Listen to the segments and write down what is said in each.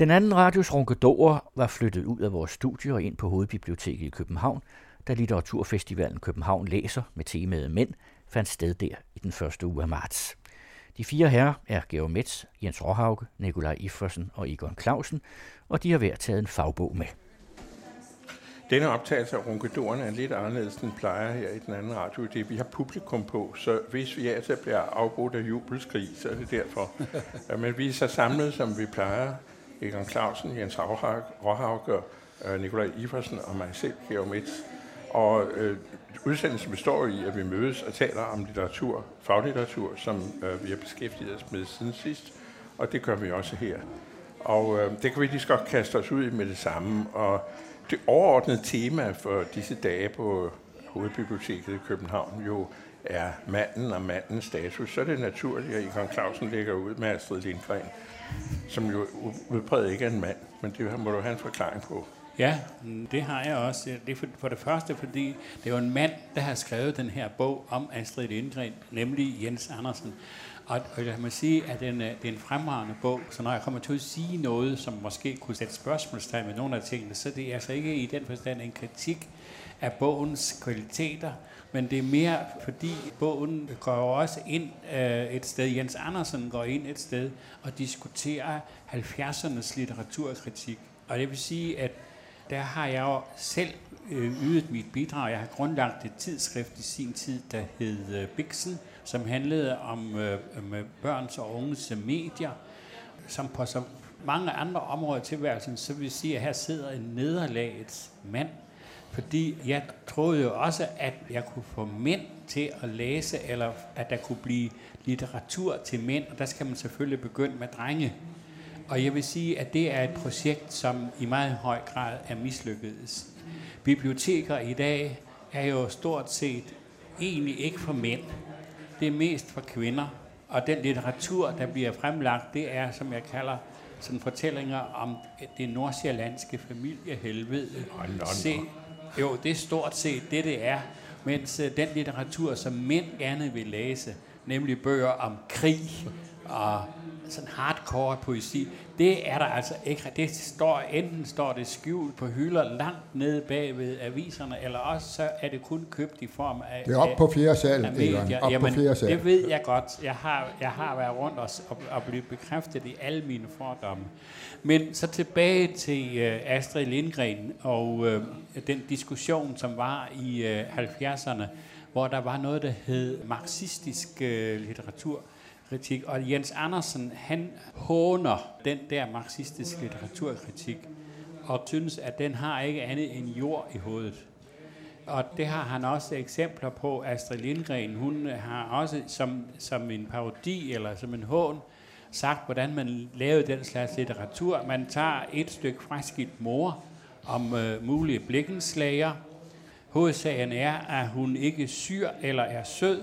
Den anden radios ronkedorer var flyttet ud af vores studie og ind på Hovedbiblioteket i København, da Litteraturfestivalen København Læser med temaet Mænd fandt sted der i den første uge af marts. De fire herrer er Georg Metz, Jens Råhauke, Nikolaj Iffersen og Egon Clausen, og de har hver taget en fagbog med. Denne optagelse af Runkedoren er lidt anderledes, end plejer her i den anden radio. Det vi har publikum på, så hvis vi altså bliver afbrudt af jubelskrig, så er det derfor. Men vi er så samlet, som vi plejer. Egon Clausen, Jens Råhauke, øh, Nikolaj Iversen og mig selv, Georg Metz. Og øh, udsendelsen består i, at vi mødes og taler om litteratur, faglitteratur, som øh, vi har beskæftiget os med siden sidst, og det gør vi også her. Og øh, det kan vi lige så godt kaste os ud i med det samme. Og det overordnede tema for disse dage på Hovedbiblioteket i København jo er manden og mandens status, så er det naturligt, at Igon Clausen ligger ud med Astrid Lindgren, som jo udpræget ikke er en mand, men det må du have en forklaring på. Ja, det har jeg også. Det er for, for det første, fordi det er jo en mand, der har skrevet den her bog om Astrid Lindgren, nemlig Jens Andersen. Og, og jeg må sige, at den, øh, det er en fremragende bog, så når jeg kommer til at sige noget, som måske kunne sætte spørgsmålstegn ved nogle af tingene, så det er altså ikke i den forstand en kritik af bogens kvaliteter, men det er mere fordi bogen går også ind øh, et sted, Jens Andersen går ind et sted og diskuterer 70'ernes litteraturkritik. Og det vil sige, at der har jeg jo selv øh, ydet mit bidrag. Jeg har grundlagt et tidsskrift i sin tid, der hed øh, Bixen, som handlede om øh, med øh, børns og unges øh, medier, som på så mange andre områder i tilværelsen, så vil jeg sige, at her sidder en nederlagets mand, fordi jeg troede jo også, at jeg kunne få mænd til at læse, eller at der kunne blive litteratur til mænd, og der skal man selvfølgelig begynde med drenge. Og jeg vil sige, at det er et projekt, som i meget høj grad er mislykket. Biblioteker i dag er jo stort set egentlig ikke for mænd. Det er mest for kvinder. Og den litteratur, der bliver fremlagt, det er, som jeg kalder, sådan fortællinger om det nordsjællandske familiehelvede. Se, jo, det er stort set det, det er. Mens øh, den litteratur, som mænd gerne vil læse, nemlig bøger om krig og sådan hardcore poesi, det er der altså ikke. Det står, enten står det skjult på hylder langt nede bag ved aviserne, eller også så er det kun købt i form af Det er op på fjerde sal, Op Jamen, på fjerde sal. det ved jeg godt. Jeg har, jeg har været rundt og, og, blivet bekræftet i alle mine fordomme. Men så tilbage til uh, Astrid Lindgren og uh, den diskussion, som var i uh, 70'erne, hvor der var noget, der hed marxistisk uh, litteratur, kritik. Og Jens Andersen, han håner den der marxistiske litteraturkritik, og synes, at den har ikke andet end jord i hovedet. Og det har han også eksempler på. Astrid Lindgren, hun har også som, som en parodi eller som en hån sagt, hvordan man lavede den slags litteratur. Man tager et stykke fraskilt mor om øh, mulige blikkenslager. Hovedsagen er, at hun ikke syr eller er sød,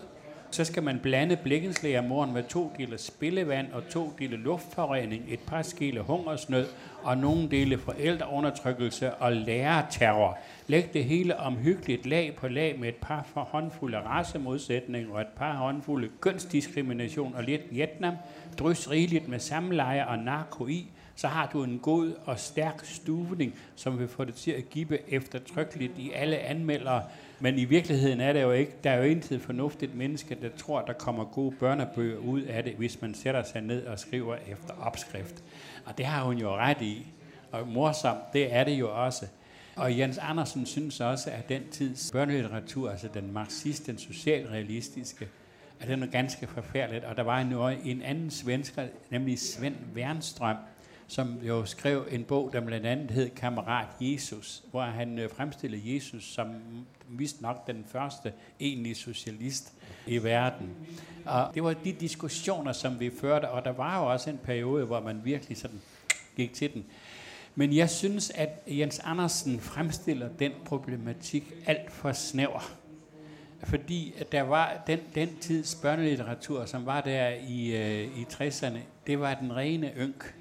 så skal man blande blikkenslagermoren med to dele spillevand og to dele luftforurening, et par skille hungersnød og nogle dele forældreundertrykkelse og lærerterror. Læg det hele omhyggeligt lag på lag med et par for håndfulde racemodsætninger og et par håndfulde kønsdiskrimination og lidt Vietnam. Drys rigeligt med samleje og narko i, så har du en god og stærk stuvning, som vil få det til at give eftertrykkeligt i alle anmeldere, men i virkeligheden er det jo ikke, der er jo intet fornuftigt menneske, der tror, der kommer gode børnebøger ud af det, hvis man sætter sig ned og skriver efter opskrift. Og det har hun jo ret i. Og morsomt, det er det jo også. Og Jens Andersen synes også, at den tids børnelitteratur, altså den marxist, den socialrealistiske, at den er ganske forfærdeligt. Og der var en, en anden svensker, nemlig Svend Wernstrøm, som jo skrev en bog, der blandt andet hed Kammerat Jesus, hvor han øh, fremstillede Jesus som vist nok den første egentlige socialist i verden. Og det var de diskussioner, som vi førte, og der var jo også en periode, hvor man virkelig sådan gik til den. Men jeg synes, at Jens Andersen fremstiller den problematik alt for snæver. Fordi at der var den, den tids børnelitteratur, som var der i, øh, i 60'erne, det var den rene ynk.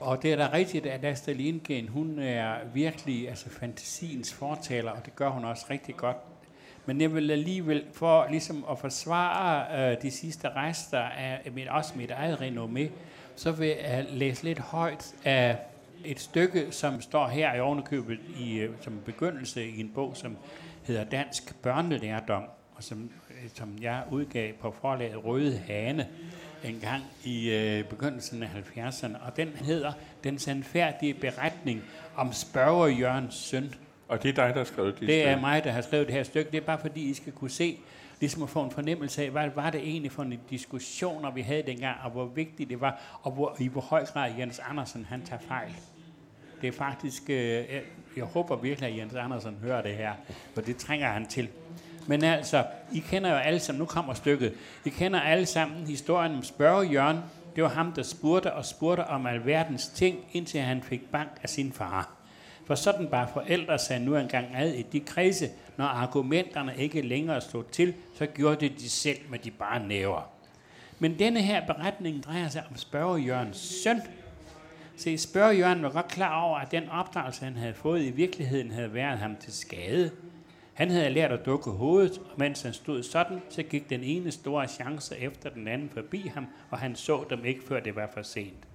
Og det er da rigtigt, at Astrid Lindgren, hun er virkelig altså fantasiens fortaler, og det gør hun også rigtig godt. Men jeg vil alligevel, for ligesom at forsvare øh, de sidste rester af mit, også mit eget renommé, så vil jeg læse lidt højt af et stykke, som står her i ovenikøbet i, øh, som begyndelse i en bog, som hedder Dansk Børnelærdom, og som, øh, som jeg udgav på forlaget Røde Hane en gang i øh, begyndelsen af 70'erne, og den hedder Den sandfærdige beretning om spørger Jørgens søn. Og det er dig, der har skrevet det? Det er mig, der har skrevet det her stykke. Det er bare fordi, I skal kunne se, ligesom at få en fornemmelse af, hvad var det egentlig for en diskussioner, vi havde dengang, og hvor vigtigt det var, og hvor, i hvor høj grad Jens Andersen han tager fejl. Det er faktisk, øh, jeg, jeg håber virkelig, at Jens Andersen hører det her, for det trænger han til. Men altså, I kender jo alle sammen, nu kommer stykket, I kender alle sammen historien om spørgejørn. Det var ham, der spurgte og spurgte om alverdens ting, indtil han fik bank af sin far. For sådan bare forældre sagde nu engang ad i de kredse, når argumenterne ikke længere stod til, så gjorde det de selv med de bare næver. Men denne her beretning drejer sig om spørgejørens søn. Se, spørge Jørgen var godt klar over, at den opdragelse, han havde fået i virkeligheden, havde været ham til skade. Han havde lært at dukke hovedet, og mens han stod sådan, så gik den ene store chance efter den anden forbi ham, og han så dem ikke, før det var for sent.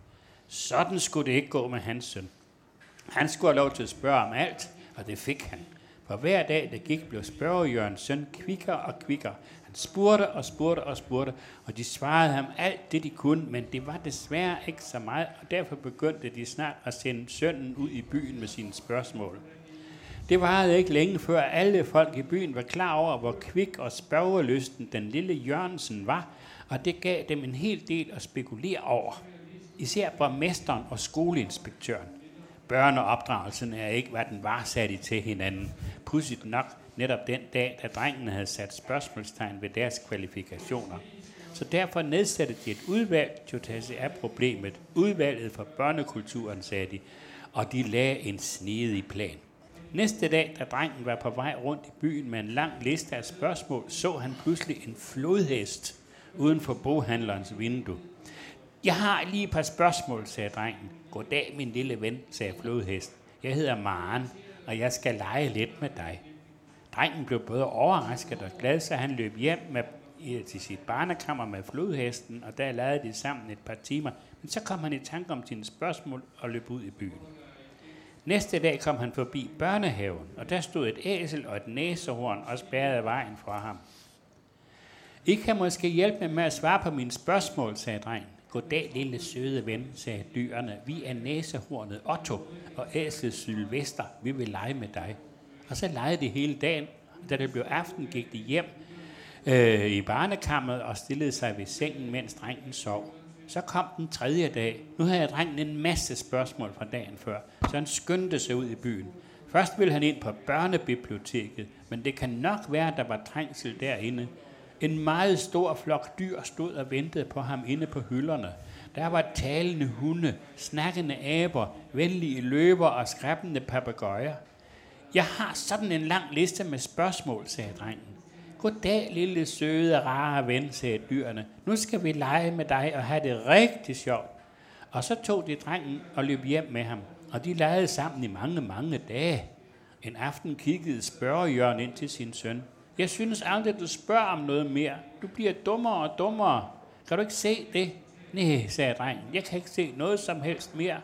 Sådan skulle det ikke gå med hans søn. Han skulle have lov til at spørge om alt, og det fik han. For hver dag, der gik, blev spørgejørens søn kvikker og kvikker. Han spurgte og spurgte og spurgte, og de svarede ham alt det, de kunne, men det var desværre ikke så meget, og derfor begyndte de snart at sende sønnen ud i byen med sine spørgsmål. Det varede ikke længe før alle folk i byen var klar over, hvor kvik og spørgelysten den lille Jørgensen var, og det gav dem en hel del at spekulere over. Især borgmesteren og skoleinspektøren. Børneopdragelsen er ikke, hvad den var sat i til hinanden. Pudsigt nok netop den dag, da drengene havde sat spørgsmålstegn ved deres kvalifikationer. Så derfor nedsatte de et udvalg til at tage sig af problemet. Udvalget for børnekulturen, sagde de, og de lagde en snedig plan. Næste dag, da drengen var på vej rundt i byen med en lang liste af spørgsmål, så han pludselig en flodhest uden for boghandlerens vindue. Jeg har lige et par spørgsmål, sagde drengen. Goddag, min lille ven, sagde flodhesten. Jeg hedder Maren, og jeg skal lege lidt med dig. Drengen blev både overrasket og glad, så han løb hjem med, til sit barnekammer med flodhesten, og der lavede de sammen et par timer. Men så kom han i tanke om sine spørgsmål og løb ud i byen. Næste dag kom han forbi børnehaven, og der stod et æsel og et næsehorn og spærrede vejen fra ham. I kan måske hjælpe mig med at svare på mine spørgsmål, sagde drengen. Goddag, lille søde ven, sagde dyrene. Vi er næsehornet Otto og æslet Sylvester. Vi vil lege med dig. Og så legede de hele dagen. Da det blev aften, gik de hjem øh, i barnekammeret og stillede sig ved sengen, mens drengen sov. Så kom den tredje dag. Nu havde jeg drengen en masse spørgsmål fra dagen før, så han skyndte sig ud i byen. Først ville han ind på børnebiblioteket, men det kan nok være, at der var trængsel derinde. En meget stor flok dyr stod og ventede på ham inde på hylderne. Der var talende hunde, snakkende aber, venlige løber og skræppende papegøjer. Jeg har sådan en lang liste med spørgsmål, sagde drengen. Goddag, lille søde, rare ven, sagde dyrene. Nu skal vi lege med dig og have det rigtig sjovt. Og så tog de drengen og løb hjem med ham, og de legede sammen i mange, mange dage. En aften kiggede spørgejørn ind til sin søn. Jeg synes aldrig, du spørger om noget mere. Du bliver dummere og dummere. Kan du ikke se det? Nej, sagde drengen. Jeg kan ikke se noget som helst mere.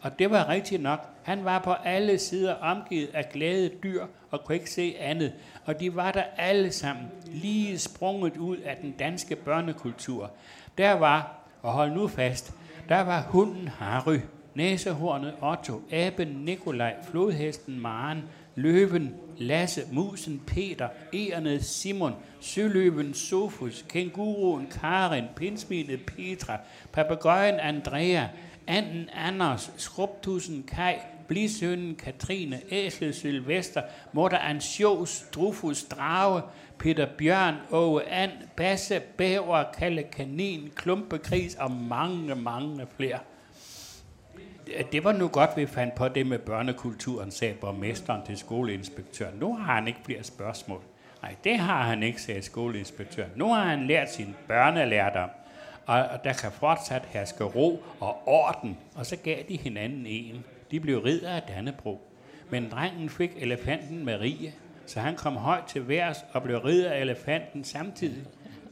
Og det var rigtigt nok. Han var på alle sider omgivet af glade dyr og kunne ikke se andet. Og de var der alle sammen, lige sprunget ud af den danske børnekultur. Der var, og hold nu fast, der var hunden Harry, næsehornet Otto, aben Nikolaj, flodhesten Maren, løven Lasse, musen Peter, egernet Simon, søløven Sofus, kænguruen Karin, pinsminet Petra, papegøjen Andrea, anden Anders, skrubtusen Kai, Blisønnen Katrine, Æsel Sylvester, Morter Ansjos, Drufus Drage, Peter Bjørn, Åge And, Basse, Bæver, Kalle Kanin, Klumpekris og mange, mange flere. Det var nu godt, vi fandt på det med børnekulturen, sagde borgmesteren til skoleinspektøren. Nu har han ikke flere spørgsmål. Nej, det har han ikke, sagde skoleinspektøren. Nu har han lært sin børnelærdom, og der kan fortsat herske ro og orden. Og så gav de hinanden en. De blev ridder af Dannebro. Men drengen fik elefanten Marie, så han kom højt til værs og blev ridder af elefanten samtidig.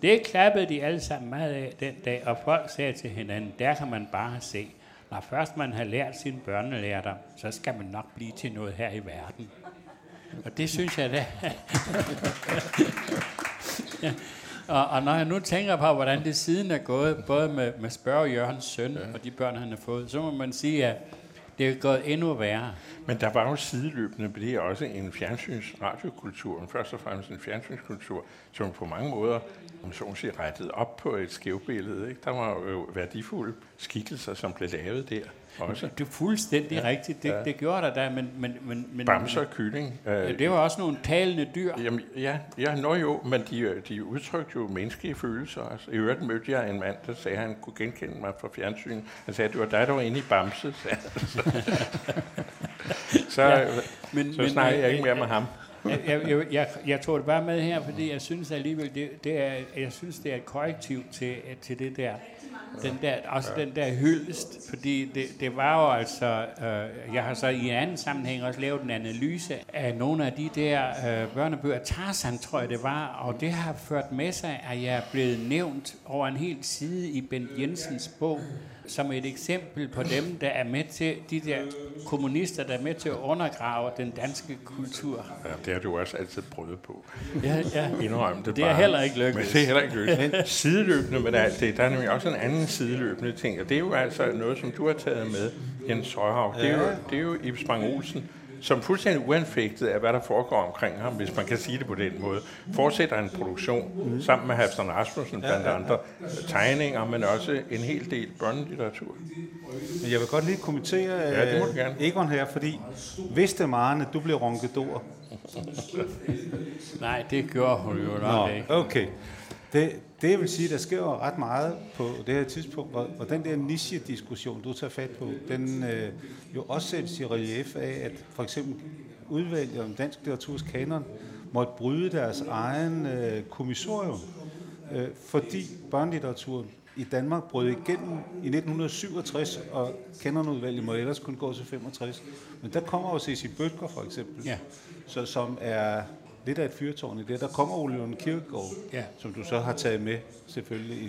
Det klappede de alle sammen meget af den dag, og folk sagde til hinanden, der kan man bare se, når først man har lært sin børnelærdom, så skal man nok blive til noget her i verden. Og det synes jeg da. ja. Og, og når jeg nu tænker på, hvordan det siden er gået, både med, med Spørge Jørgens søn ja. og de børn, han har fået, så må man sige, at det er gået endnu værre. Men der var jo sideløbende, men det også en fjernsynsradiokultur, først og fremmest en fjernsynskultur, som på mange måder, om så sige, rettet op på et skævbillede. Ikke? Der var jo værdifulde skikkelser, som blev lavet der også. Det er fuldstændig ja. rigtigt, det, ja. det gjorde der da, men... men, men, men Bamser og kylling. Ja, det var også nogle talende dyr. Jamen, ja, ja, nå jo, men de, de udtrykte jo menneskelige følelser. Altså, I øvrigt mødte jeg en mand, der sagde, at han kunne genkende mig fra fjernsyn. Han sagde, at det var dig, der var inde i Bamse. så ja, men, så men, snakker jeg ikke mere med ham. jeg, jeg, jeg, jeg tog det bare med her, fordi jeg synes alligevel, det, det er, jeg synes, det er et korrektiv til, til det der den der, også ja. den der hyldest, fordi det, det var jo altså, øh, jeg har så i anden sammenhæng også lavet en analyse af nogle af de der øh, børnebøger, Tarzan tror jeg det var, og det har ført med sig, at jeg er blevet nævnt over en hel side i Bent Jensens bog, som et eksempel på dem, der er med til, de der kommunister, der er med til at undergrave den danske kultur. Ja, det har du også altid prøvet på. Ja, ja. Indrømme det, det er heller ikke lykkedes. Men det er heller ikke lykkedes. Men sideløbende med alt det, der er nemlig også en anden sideløbende ting, og det er jo altså noget, som du har taget med, Jens Højhav. Det er jo, det er jo Ibs Bang Olsen, som fuldstændig uanfægtet af, hvad der foregår omkring ham, hvis man kan sige det på den måde, fortsætter en produktion mm. sammen med Halvdan Rasmussen, blandt ja, ja. andre tegninger, men også en hel del børnelitteratur. Men jeg vil godt lige kommentere ja, det må du gerne. Egon her, fordi vidste Maren, at du blev ronkedor? Nej, det gjorde hun jo nok ikke. Okay. Det, det jeg vil sige, der sker jo ret meget på det her tidspunkt, og, og den der niche-diskussion, du tager fat på, den øh, jo også sættes i relief af, at for eksempel udvalget om dansk litteraturs kanon måtte bryde deres egen øh, kommissorium, øh, fordi børnelitteraturen i Danmark brød igennem i 1967, og kanonudvalget må ellers kun gå til 65. Men der kommer jo C.C. Bøtger for eksempel, ja. så, som er lidt af et fyrtårn i det. Der kommer Ole Lund Kirkegaard, ja. som du så har taget med selvfølgelig i,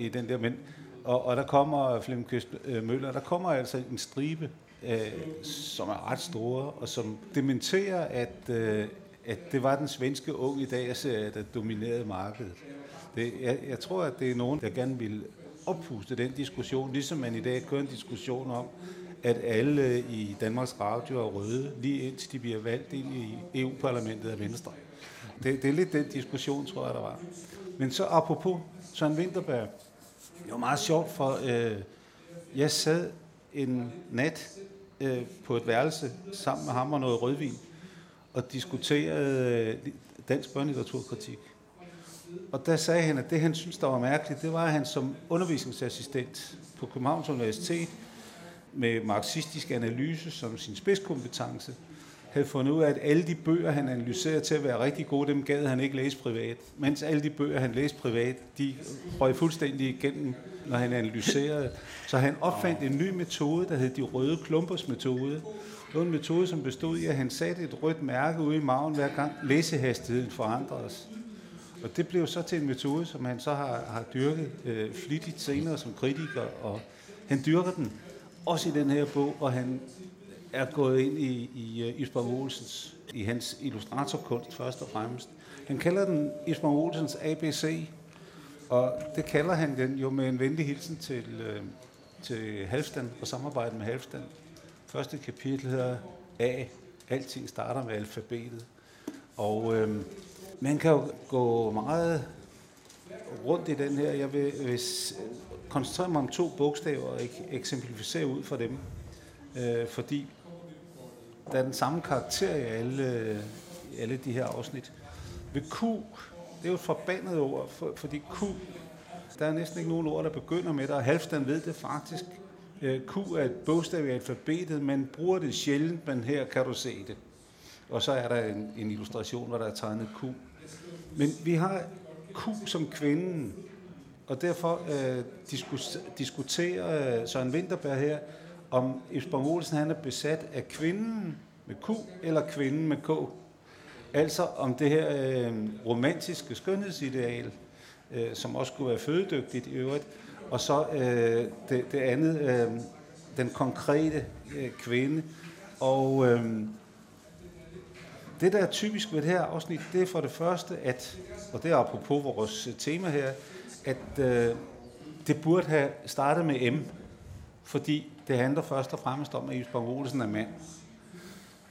i, i den der. Men, og, og der kommer Flemkøst øh, Møller, der kommer altså en stribe, øh, som er ret store, og som dementerer, at, øh, at det var den svenske unge i dag, der dominerede markedet. Det, jeg, jeg tror, at det er nogen, der gerne vil oppuste den diskussion, ligesom man i dag kører en diskussion om, at alle i Danmarks Radio er røde, lige indtil de bliver valgt ind i EU-parlamentet af Venstre. Det, det er lidt den diskussion, tror jeg, der var. Men så apropos Søren Winterberg, det var meget sjovt, for øh, jeg sad en nat øh, på et værelse sammen med ham og noget rødvin, og diskuterede øh, dansk børnelitteraturkritik. Og der sagde han, at det han synes, der var mærkeligt, det var, at han som undervisningsassistent på Københavns Universitet med marxistisk analyse som sin spidskompetence, havde fundet ud af, at alle de bøger, han analyserede til at være rigtig gode, dem gad han ikke læse privat. Mens alle de bøger, han læste privat, de røg fuldstændig igennem, når han analyserede. Så han opfandt en ny metode, der hed de røde klumpers metode. Det var en metode, som bestod i, at han satte et rødt mærke ude i maven, hver gang læsehastigheden forandredes. Og det blev så til en metode, som han så har, har dyrket øh, flittigt senere som kritiker, og han dyrker den også i den her bog, og han er gået ind i, i øh, Isbjørn Olsens, i hans illustratorkunst først og fremmest. Han kalder den Isbjørn Olsens ABC, og det kalder han den jo med en venlig hilsen til, øh, til Halvstand og samarbejde med Halvstand. Første kapitel hedder A. Alting starter med alfabetet. Og uh, man kan jo gå meget rundt i den her. Jeg vil, hvis, koncentrere mig om to bogstaver og eksemplificere ud fra dem. Øh, fordi der er den samme karakter i alle, i alle de her afsnit. Ved Q, det er jo et forbandet ord, for, fordi Q, der er næsten ikke nogen ord, der begynder med det, og Halvstand ved det faktisk. Øh, Q er et bogstav i alfabetet, men bruger det sjældent, men her kan du se det. Og så er der en, en illustration, hvor der er tegnet Q. Men vi har Q som kvinden, og derfor øh, diskus, diskuterer øh, Søren Winterberg her, om Esbjørn Olsen han er besat af kvinden med Q eller kvinden med K. Altså om det her øh, romantiske skønhedsideal, øh, som også skulle være fødedygtigt i øvrigt. Og så øh, det, det andet, øh, den konkrete øh, kvinde. Og øh, det, der er typisk ved det her afsnit, det er for det første, at, og det er apropos vores øh, tema her, at øh, det burde have startet med M, fordi det handler først og fremmest om, at Jesper Olsen er mand.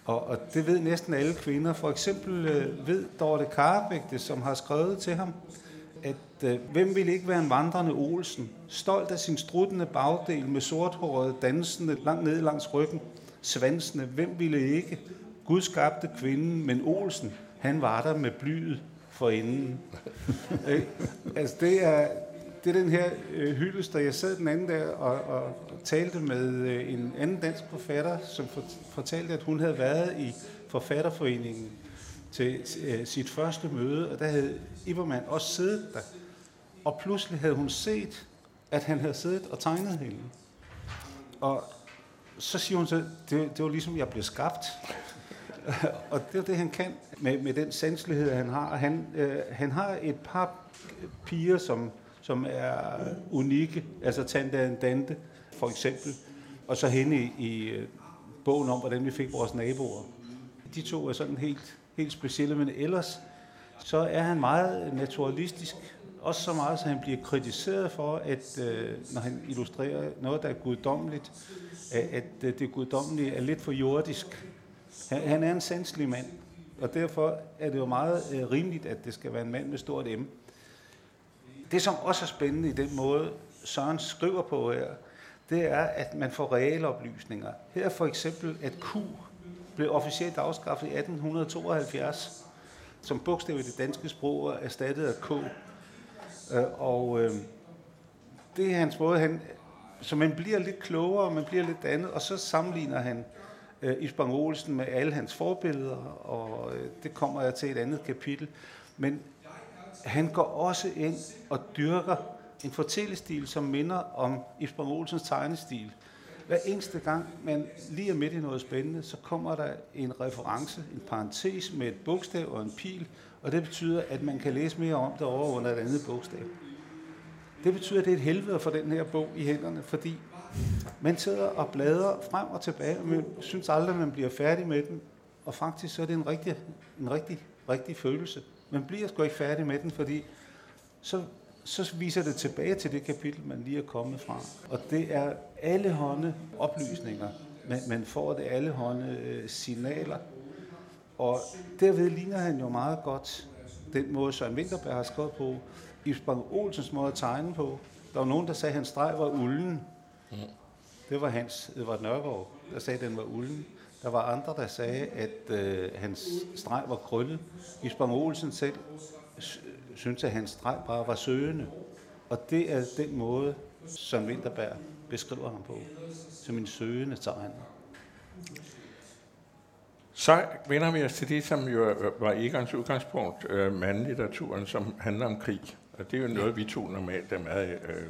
Og, og det ved næsten alle kvinder. For eksempel øh, ved Dorte Karabægte, som har skrevet til ham, at øh, hvem ville ikke være en vandrende Olsen, stolt af sin struttende bagdel med sorthåret dansende langt ned langs ryggen, svansende, hvem ville ikke? Gud skabte kvinden, men Olsen, han var der med blyet for enden. altså det er, det er den her øh, hyldest, der jeg sad den anden dag og, og talte med øh, en anden dansk forfatter, som for, fortalte, at hun havde været i forfatterforeningen til øh, sit første møde, og der havde Ibermann også siddet der. Og pludselig havde hun set, at han havde siddet og tegnet hende. Og så siger hun så, det, det var ligesom, jeg blev skabt. og det er det, han kan med, med den sanselighed, han har. Han, øh, han har et par piger, som, som er unikke, altså Tante Dante for eksempel, og så hende i, i øh, bogen om, hvordan vi fik vores naboer. De to er sådan helt, helt specielle, men ellers så er han meget naturalistisk, også så meget, så han bliver kritiseret for, at øh, når han illustrerer noget, der er guddommeligt, at, at øh, det guddommelige er lidt for jordisk. Han, han er en sanselig mand, og derfor er det jo meget øh, rimeligt, at det skal være en mand med stort M. Det, som også er spændende i den måde, Søren skriver på her, det er, at man får reelle oplysninger. Her for eksempel, at Q blev officielt afskaffet i 1872, som bogstav i det danske sprog er erstattet af K. Øh, og øh, det er hans måde, han, så man bliver lidt klogere, man bliver lidt andet, og så sammenligner han øh, Isbang Olsen med alle hans forbilleder, og øh, det kommer jeg til et andet kapitel. Men han går også ind og dyrker en fortællestil, som minder om Isbang Olsens tegnestil. Hver eneste gang, man lige er midt i noget spændende, så kommer der en reference, en parentes med et bogstav og en pil, og det betyder, at man kan læse mere om det over under et andet bogstav. Det betyder, at det er et helvede for den her bog i hænderne, fordi man sidder og bladrer frem og tilbage, og man synes aldrig, at man bliver færdig med den. Og faktisk så er det en rigtig, en rigtig, rigtig følelse. Man bliver sgu ikke færdig med den, fordi så, så viser det tilbage til det kapitel, man lige er kommet fra. Og det er alle hånde oplysninger. Man, man får det alle hånde øh, signaler. Og derved ligner han jo meget godt den måde, Søren Winterberg har skrevet på. i Olsens måde at tegne på. Der var nogen, der sagde, at hans streg var ulden. Mm. Det var Hans Edvard Nørgaard, der sagde, at den var ulden. Der var andre, der sagde, at øh, hans streg var krøllet. Jesper Olsen selv synes, at hans streg bare var søgende. Og det er den måde, som Winterberg beskriver ham på, som en søgende tegner. Så vender vi os til det, som jo var Egons udgangspunkt, øh, mandlitteraturen, som handler om krig. Og det er jo noget, vi to normalt er meget øh,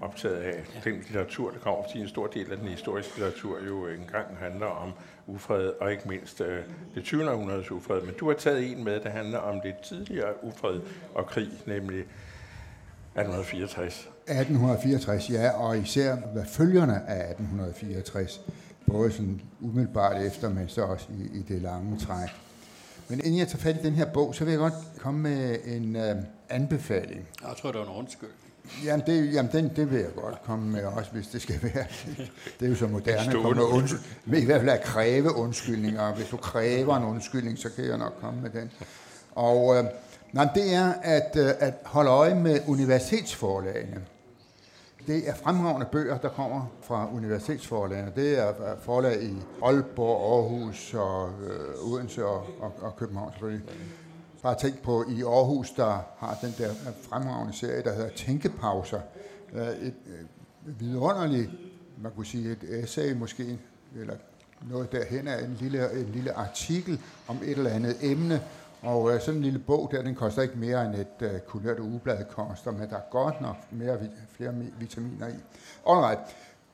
optaget af. Den litteratur, der kommer, fordi en stor del af den historiske litteratur jo engang handler om ufred, og ikke mindst øh, det 20. århundredes ufred. Men du har taget en med, der handler om det tidligere ufred og krig, nemlig 1864. 1864, ja, og især hvad følgerne af 1864, både sådan umiddelbart efter, men så også i, i det lange træk. Men inden jeg tager fat i den her bog, så vil jeg godt komme med en øh, anbefaling. Jeg tror, det var en undskyld. Jamen, det, jamen den, det vil jeg godt komme med også, hvis det skal være. Det er jo så moderne at komme med undskyld. Men i hvert fald at kræve undskyldninger. Hvis du kræver en undskyldning, så kan jeg nok komme med den. Og øh, nej, det er at, øh, at holde øje med universitetsforlagene. Det er fremragende bøger, der kommer fra universitetsforlagene. Det er øh, forlag i Aalborg, Aarhus og øh, Odense og, og, og København selvfølgelig. Bare tænk på i Aarhus, der har den der øh, fremragende serie, der hedder Tænkepauser. Øh, et vidunderligt, man kunne sige et essay måske, eller noget derhen af en lille, en lille artikel om et eller andet emne, og øh, sådan en lille bog der, den koster ikke mere end et øh, kulørt ugeblad koster, men der er godt nok mere, flere vitaminer i. Alright.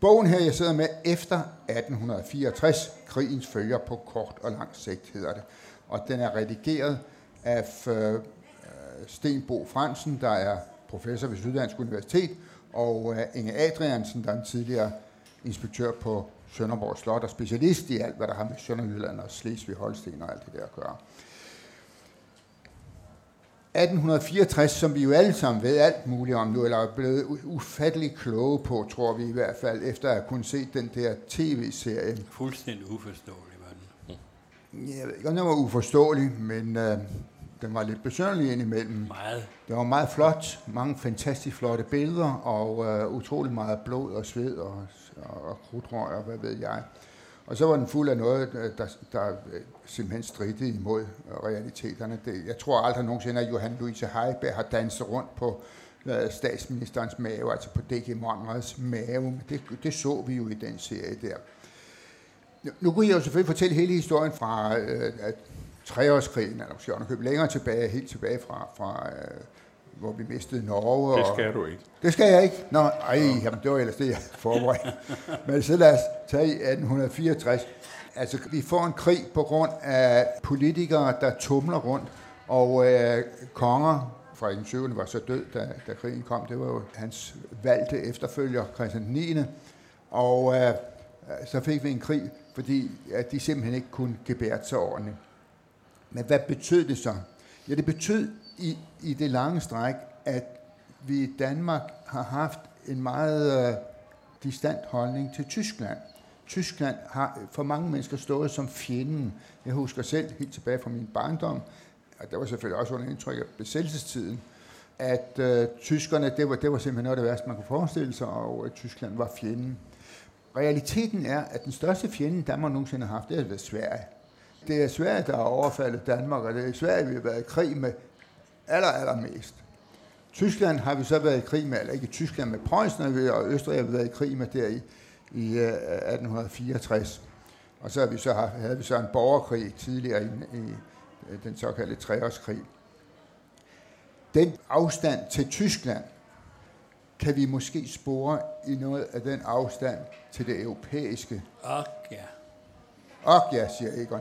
Bogen her, jeg sidder med efter 1864, krigens følger på kort og lang sigt, hedder det. Og den er redigeret af øh, øh Sten Bo Fransen, der er professor ved Syddansk Universitet, og øh, Inge Adriansen, der er en tidligere inspektør på Sønderborg Slot og specialist i alt, hvad der har med Sønderjylland og Slesvig Holsten og alt det der at gøre. 1864, som vi jo alle sammen ved alt muligt om nu, eller er blevet ufattelig kloge på, tror vi i hvert fald, efter at have kunnet se den der tv-serie. Fuldstændig uforståelig var den. Jeg ved ikke, om den var uforståelig, men øh, den var lidt besøgelig indimellem. Meget. Det var meget flot, mange fantastisk flotte billeder, og øh, utrolig meget blod og sved og, og, og krudtrøg og hvad ved jeg. Og så var den fuld af noget, der, der øh, simpelthen stridte imod realiteterne. Det, jeg tror aldrig nogensinde, at Johan Louise Heiberg har danset rundt på uh, statsministerens mave, altså på D.G. Monrads mave. Men det, det så vi jo i den serie der. Nu kunne jeg jo selvfølgelig fortælle hele historien fra uh, treårskrigen, eller måske købe længere tilbage, helt tilbage fra, fra uh, hvor vi mistede Norge. Det skal og, du ikke. Det skal jeg ikke. Nå, ej, jamen, det var ellers det, jeg forberedte. Men så lad os tage i 1864. Altså, vi får en krig på grund af politikere, der tumler rundt, og øh, konger, fra den 7. var så død, da, da krigen kom. Det var jo hans valgte efterfølger, Christian 9. Og øh, så fik vi en krig, fordi at de simpelthen ikke kunne gebære sig ordentligt. Men hvad betød det så? Ja, det betød i, i det lange stræk, at vi i Danmark har haft en meget øh, distant holdning til Tyskland. Tyskland har øh, for mange mennesker stået som fjenden. Jeg husker selv helt tilbage fra min barndom, og det var selvfølgelig også under indtryk af besættelsestiden, at øh, tyskerne, det var, det var simpelthen noget af det værste, man kunne forestille sig, og at Tyskland var fjenden. Realiteten er, at den største fjende, Danmark nogensinde har haft, det har været Sverige. Det er Sverige, der har overfaldet Danmark, og det er Sverige, vi har været i krig med aller, allermest. Tyskland har vi så været i krig med, eller ikke Tyskland, med Preussen, og Østrig har vi været i krig med der i, i 1864. Øh, og så, har vi så havde vi så en borgerkrig tidligere i, i den såkaldte treårskrig. Den afstand til Tyskland kan vi måske spore i noget af den afstand til det europæiske. Og ja. Og ja, siger Egon.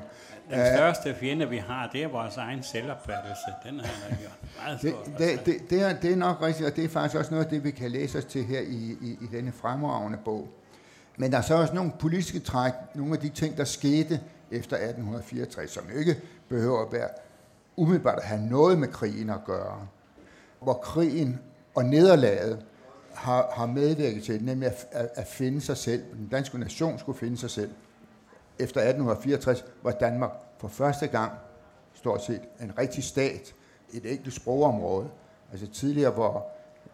Den største fjende, vi har, det er vores egen selvopfattelse. Den har man gjort meget det, det, det, det, er, det er nok rigtigt, og det er faktisk også noget af det, vi kan læse os til her i, i, i denne fremragende bog. Men der er så også nogle politiske træk, nogle af de ting, der skete efter 1864, som ikke behøver at være umiddelbart at have noget med krigen at gøre. Hvor krigen og nederlaget har, har medvirket til, nemlig at, at, at finde sig selv. Den danske nation skulle finde sig selv efter 1864 var Danmark for første gang stort set en rigtig stat, et enkelt sprogområde. Altså tidligere, hvor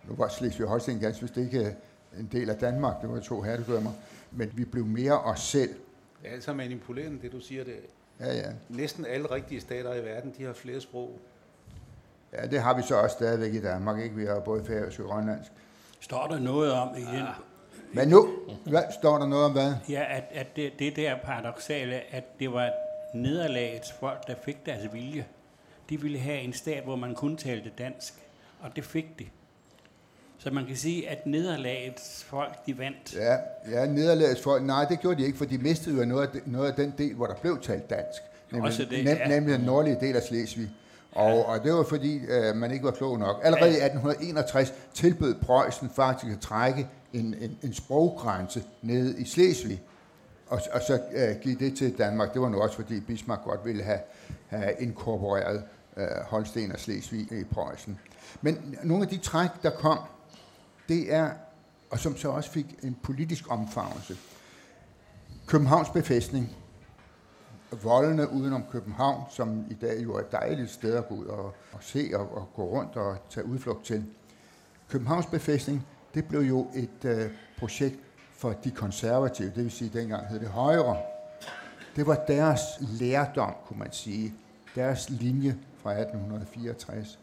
nu var Slesvig-Holsten ganske vist ikke en del af Danmark, det var to herredømmer, men vi blev mere os selv. Det er altså manipulerende, det du siger. Det. Ja, ja. Næsten alle rigtige stater i verden, de har flere sprog. Ja, det har vi så også stadigvæk i Danmark, ikke? Vi har både færøsk og grønlandsk. Står der noget om i den men nu, hvad, står der noget om hvad? Ja, at, at det, det der paradoxale, at det var nederlagets folk, der fik deres vilje. De ville have en stat, hvor man kun talte dansk, og det fik de. Så man kan sige, at nederlagets folk, de vandt. Ja, ja nederlagets folk, nej, det gjorde de ikke, for de mistede jo noget af, noget af den del, hvor der blev talt dansk. Nemlig, Også det, nem, ja. nemlig den nordlige del af Slesvig. Og, ja. og det var fordi, øh, man ikke var klog nok. Allerede i 1861 tilbød Preussen faktisk at trække en, en, en sproggrænse nede i Slesvig, og, og så uh, give det til Danmark. Det var nu også, fordi Bismarck godt ville have, have inkorporeret uh, Holsten og Slesvig i Preussen. Men nogle af de træk, der kom, det er, og som så også fik en politisk omfavnelse. Københavns befæstning, voldene udenom København, som i dag jo er et dejligt sted at gå ud og, og se og, og gå rundt og tage udflugt til. Københavns befæstning det blev jo et øh, projekt for de konservative, det vil sige, dengang hed det Højre. Det var deres lærdom, kunne man sige, deres linje fra 1864.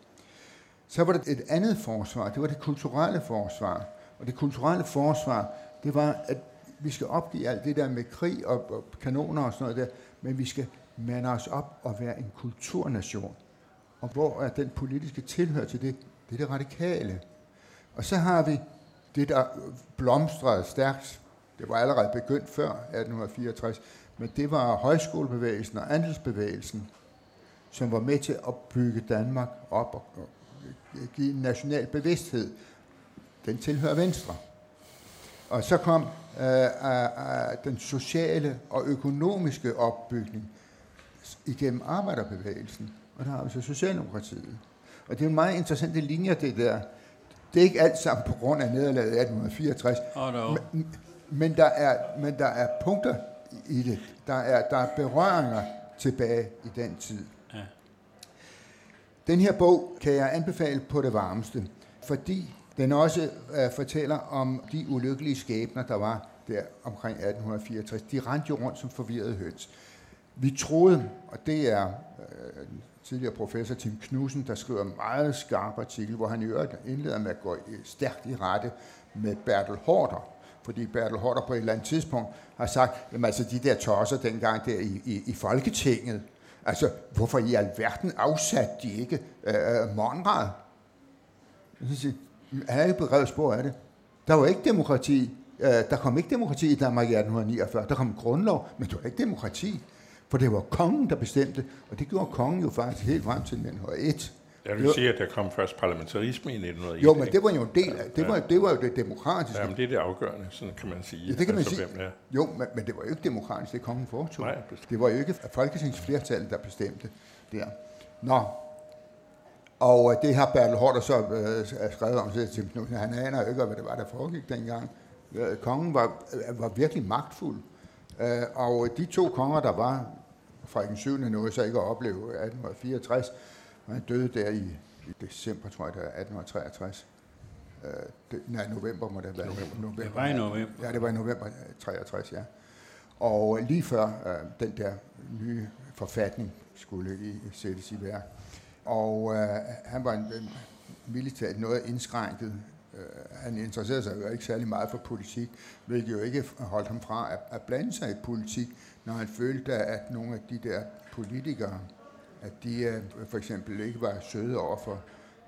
Så var der et andet forsvar, det var det kulturelle forsvar. Og det kulturelle forsvar, det var, at vi skal opgive alt det der med krig og, og kanoner og sådan noget der, men vi skal mande os op og være en kulturnation. Og hvor er den politiske tilhør til det? Det er det radikale. Og så har vi det, der blomstrede stærkt, det var allerede begyndt før 1864, men det var højskolebevægelsen og andelsbevægelsen, som var med til at bygge Danmark op og give en national bevidsthed. Den tilhører Venstre. Og så kom øh, øh, den sociale og økonomiske opbygning igennem arbejderbevægelsen. Og der har vi så Socialdemokratiet. Og det er en meget interessante linje, det der. Det er ikke alt sammen på grund af nederlaget i 1864. Oh, no. men, men, der er, men der er punkter i det. Der er, der er berøringer tilbage i den tid. Den her bog kan jeg anbefale på det varmeste, fordi den også uh, fortæller om de ulykkelige skæbner, der var der omkring 1864. De rendte jo rundt som forvirrede høns. Vi troede, og det er øh, tidligere professor Tim Knudsen, der skriver en meget skarp artikel, hvor han i øvrigt indleder med at gå stærkt i rette med Bertel Hårder, fordi Bertel Hårder på et eller andet tidspunkt har sagt, at altså de der tosser dengang der i, i, i Folketinget, altså hvorfor i alverden afsatte de ikke øh, øh Monrad? Han er ikke bedrevet spor af det. Der var ikke demokrati. Øh, der kom ikke demokrati i Danmark i 1849. Der kom grundlov, men det var ikke demokrati. For det var kongen, der bestemte, og det gjorde kongen jo faktisk helt frem til 1901. Jeg vil sige, at der kom først parlamentarisme i 1901. Jo, men det var jo en del af, det var, det var jo det demokratiske. Ja, men det er det afgørende, sådan kan man sige. Ja, det kan man altså, sige. Hvem, ja. Jo, men, men det var jo ikke demokratisk, det kongen foretog. Nej, bestemt. det var jo ikke folketingsflertallet, der bestemte der. Nå, og øh, det har Bertel Hårder så øh, skrevet om til Tim Knudsen. Han aner jo ikke, hvad det var, der foregik dengang. Øh, kongen var, øh, var virkelig magtfuld. Øh, og de to konger, der var, Frederik den 7. nåede så ikke at opleve 1864, og han døde der i, i december, tror jeg, det er 1863. Øh, det, nej, november må det have været. November. november. Det var i november. Ja, det var i november 63, ja. Og lige før øh, den der nye forfatning skulle i, sættes i værk. Og øh, han var en, en militært noget indskrænket. Øh, han interesserede sig jo ikke særlig meget for politik, hvilket jo ikke holdt ham fra at, at blande sig i politik, når han følte, at nogle af de der politikere, at de øh, for eksempel ikke var søde over for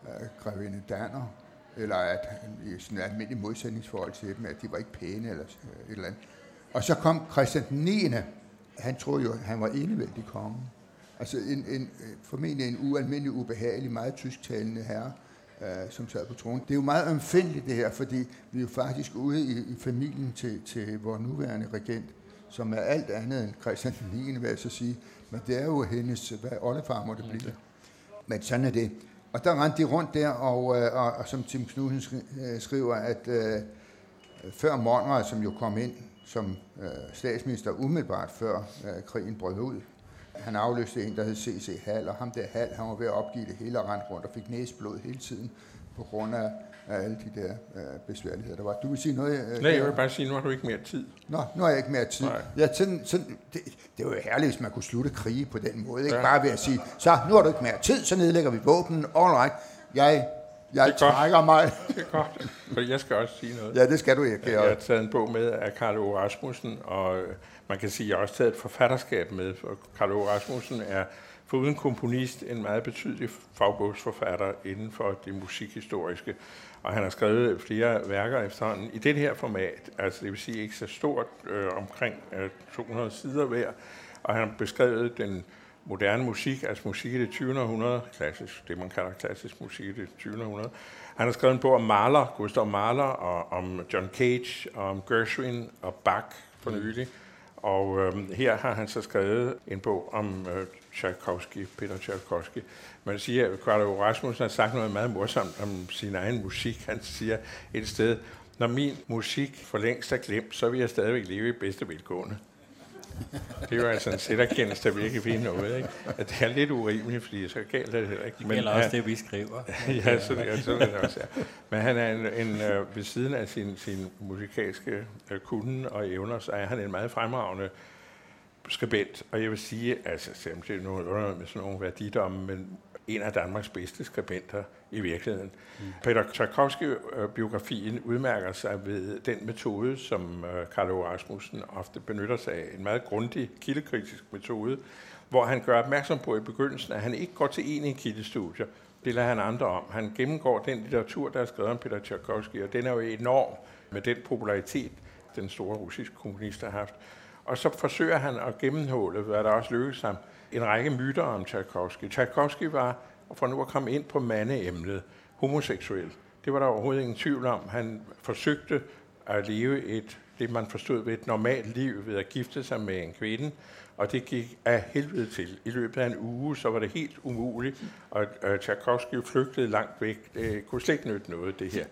øh, grevinde Danner, eller at i sådan et almindeligt modsætningsforhold til dem, at de var ikke pæne eller øh, et eller andet. Og så kom Christian den 9. Han troede jo, at han var enevældig konge. Altså en, en, formentlig en ualmindelig ubehagelig, meget tysktalende herre, øh, som sad på tronen. Det er jo meget omfindeligt det her, fordi vi er jo faktisk ude i, i familien til, til vores nuværende regent, som er alt andet end Christian den 9. vil jeg så sige. Men det er jo hendes, hvad oldefar må det blive. Men sådan er det. Og der rendte de rundt der, og, øh, og, og som Tim Knudsen øh, skriver, at øh, før Monrad, som jo kom ind som øh, statsminister umiddelbart før øh, krigen brød ud, han afløste en, der hed C.C. Hall, og ham der Hall, han var ved at opgive det hele og rent rundt og fik næsblod hele tiden på grund af, af alle de der øh, besværligheder, der var. Du vil sige noget? Øh, Nej, jeg vil bare sige, nu har du ikke mere tid. Nå, nu har jeg ikke mere tid. Nej. Ja, sådan, sådan, det, det var jo herligt, hvis man kunne slutte krige på den måde. Ikke ja. bare ved at sige, så nu har du ikke mere tid, så nedlægger vi våben. All right. Jeg jeg det trækker godt. mig. Det er godt, for jeg skal også sige noget. Ja, det skal du ikke. Jeg har taget en bog med af Karl O. Rasmussen, og man kan sige, at jeg har også taget et forfatterskab med, for Karl O. Rasmussen er foruden komponist en meget betydelig fagbogsforfatter inden for det musikhistoriske. Og han har skrevet flere værker efterhånden i det her format, altså det vil sige ikke så stort, øh, omkring øh, 200 sider hver. Og han har beskrevet den moderne musik, altså musik i det 20. århundrede, klassisk, det man kalder klassisk musik i det 20. århundrede. Han har skrevet en bog om Mahler, Gustav Mahler, og om John Cage, og om Gershwin og Bach for nylig. Og øh, her har han så skrevet en bog om øh, Tchaikovsky, Peter Tchaikovsky. Man siger, at Carlo Rasmussen har sagt noget meget morsomt om sin egen musik. Han siger et sted, når min musik for længst er glemt, så vil jeg stadigvæk leve i bedste velgående. Det er jo altså en sætterkendelse, der virkelig finde noget. Ikke? At det er lidt urimeligt, fordi så galt det heller ikke. Det gælder Men, også det, vi skriver. ja, sådan, ja, sådan er det også. Ja. Men han er en, en øh, ved siden af sin, sin musikalske øh, kunde og evner, så er han en meget fremragende skribent. Og jeg vil sige, altså selvom det er noget med sådan nogle værdidomme, men en af Danmarks bedste skribenter i virkeligheden. Mm. Peter Tchaikovsky-biografien øh, udmærker sig ved den metode, som øh, Karl øh, Rasmussen ofte benytter sig af. En meget grundig kildekritisk metode, hvor han gør opmærksom på i begyndelsen, at han ikke går til en kildestudier. Det lader han andre om. Han gennemgår den litteratur, der er skrevet om Peter Tchaikovsky, og den er jo enorm med den popularitet, den store russiske kommunist har haft. Og så forsøger han at gennemhåle, hvad der også lykkes ham, en række myter om Tchaikovsky. Tchaikovsky var og for nu at komme ind på mandeemnet, homoseksuel. Det var der overhovedet ingen tvivl om. Han forsøgte at leve et, det man forstod ved et normalt liv ved at gifte sig med en kvinde, og det gik af helvede til. I løbet af en uge, så var det helt umuligt, og Tchaikovsky flygtede langt væk. Det kunne slet ikke nytte noget, det her.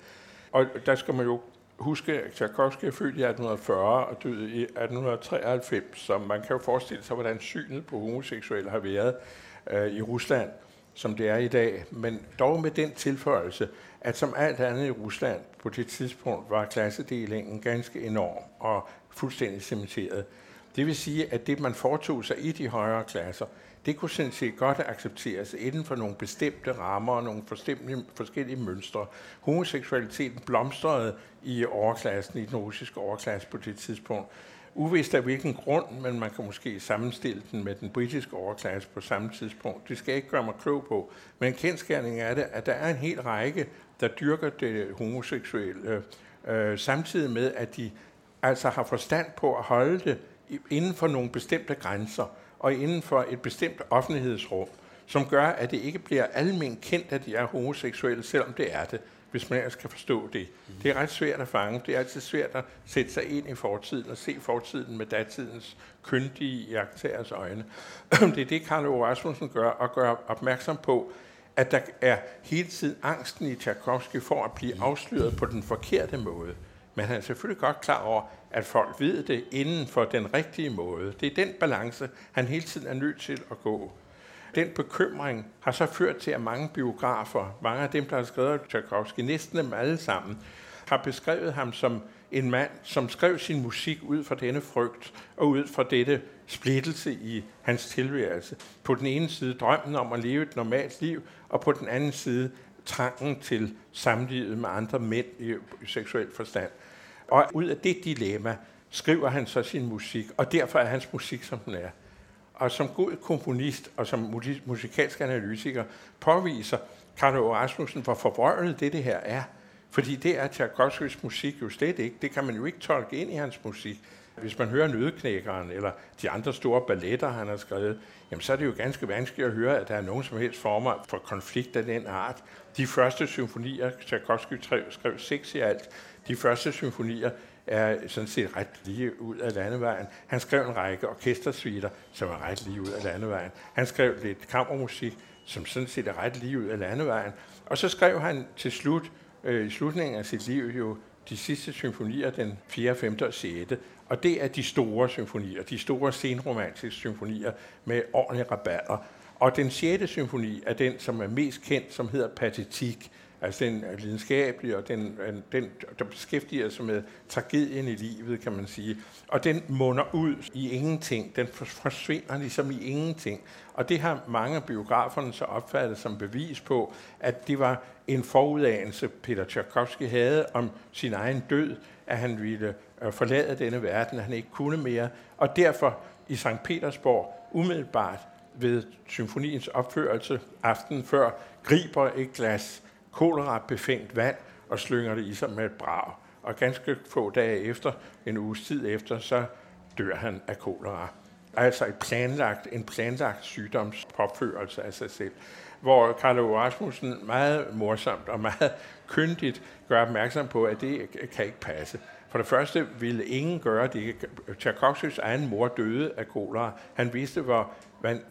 Og der skal man jo huske, at Tchaikovsky er født i 1840 og døde i 1893, så man kan jo forestille sig, hvordan synet på homoseksuelle har været øh, i Rusland, som det er i dag. Men dog med den tilføjelse, at som alt andet i Rusland på det tidspunkt var klassedelingen ganske enorm og fuldstændig cementeret. Det vil sige, at det, man foretog sig i de højere klasser, det kunne sådan set godt accepteres inden for nogle bestemte rammer og nogle forskellige mønstre. Homoseksualiteten blomstrede i overklassen, i den russiske overklasse på det tidspunkt. Uvist af hvilken grund, men man kan måske sammenstille den med den britiske overklasse på samme tidspunkt. Det skal jeg ikke gøre mig klog på. Men kendskærning er det, at der er en hel række, der dyrker det homoseksuelle, øh, samtidig med, at de altså har forstand på at holde det inden for nogle bestemte grænser og inden for et bestemt offentlighedsrum, som gør, at det ikke bliver almindeligt kendt, at de er homoseksuelle, selvom det er det, hvis man ellers kan forstå det. Det er ret svært at fange. Det er altid svært at sætte sig ind i fortiden og se fortiden med datidens kyndige jagttagers øjne. det er det, Karl O. Rasmussen gør, og gør opmærksom på, at der er hele tiden angsten i Tchaikovsky for at blive afsløret på den forkerte måde. Men han er selvfølgelig godt klar over, at folk ved det inden for den rigtige måde. Det er den balance, han hele tiden er nødt til at gå. Den bekymring har så ført til, at mange biografer, mange af dem, der har skrevet Tchaikovsky, næsten dem alle sammen, har beskrevet ham som en mand, som skrev sin musik ud fra denne frygt og ud fra dette splittelse i hans tilværelse. På den ene side drømmen om at leve et normalt liv, og på den anden side trangen til samlivet med andre mænd i seksuel forstand. Og ud af det dilemma skriver han så sin musik, og derfor er hans musik, som den er. Og som god komponist og som musikalsk analytiker påviser Carlo Rasmussen, hvor forvrøvlet det, det her er. Fordi det er Tchaikovskys musik jo slet ikke. Det kan man jo ikke tolke ind i hans musik. Hvis man hører Nødeknækkeren eller de andre store balletter, han har skrevet, jamen så er det jo ganske vanskeligt at høre, at der er nogen som helst former for konflikt af den art. De første symfonier, Tchaikovsky skrev seks i alt, de første symfonier er sådan set ret lige ud af landevejen. Han skrev en række orkestersuiter, som er ret lige ud af landevejen. Han skrev lidt kammermusik, som sådan set er ret lige ud af landevejen. Og så skrev han til slut, øh, i slutningen af sit liv, jo de sidste symfonier, den 4., 5. og 6. Og det er de store symfonier, de store senromantiske symfonier med ordentlige rabatter. Og den 6. symfoni er den, som er mest kendt, som hedder Pathetique, Altså den lidenskabelige, og den, øh, den, der beskæftiger sig med tragedien i livet, kan man sige. Og den munder ud i ingenting. Den forsvinder ligesom i ingenting. Og det har mange af biograferne så opfattet som bevis på, at det var en forudanelse, Peter Tchaikovsky havde om sin egen død, at han ville øh, forlade denne verden, at han ikke kunne mere. Og derfor i St. Petersborg umiddelbart ved symfoniens opførelse aften før griber et glas kolera befængt vand og slynger det i sig med et brag. Og ganske få dage efter, en uges tid efter, så dør han af kolera. Altså et planlagt, en planlagt sygdomspåførelse af sig selv. Hvor Karl Ove Rasmussen meget morsomt og meget kyndigt gør opmærksom på, at det kan ikke passe. For det første ville ingen gøre det. Tchaikovskys egen mor døde af kolera. Han vidste, hvor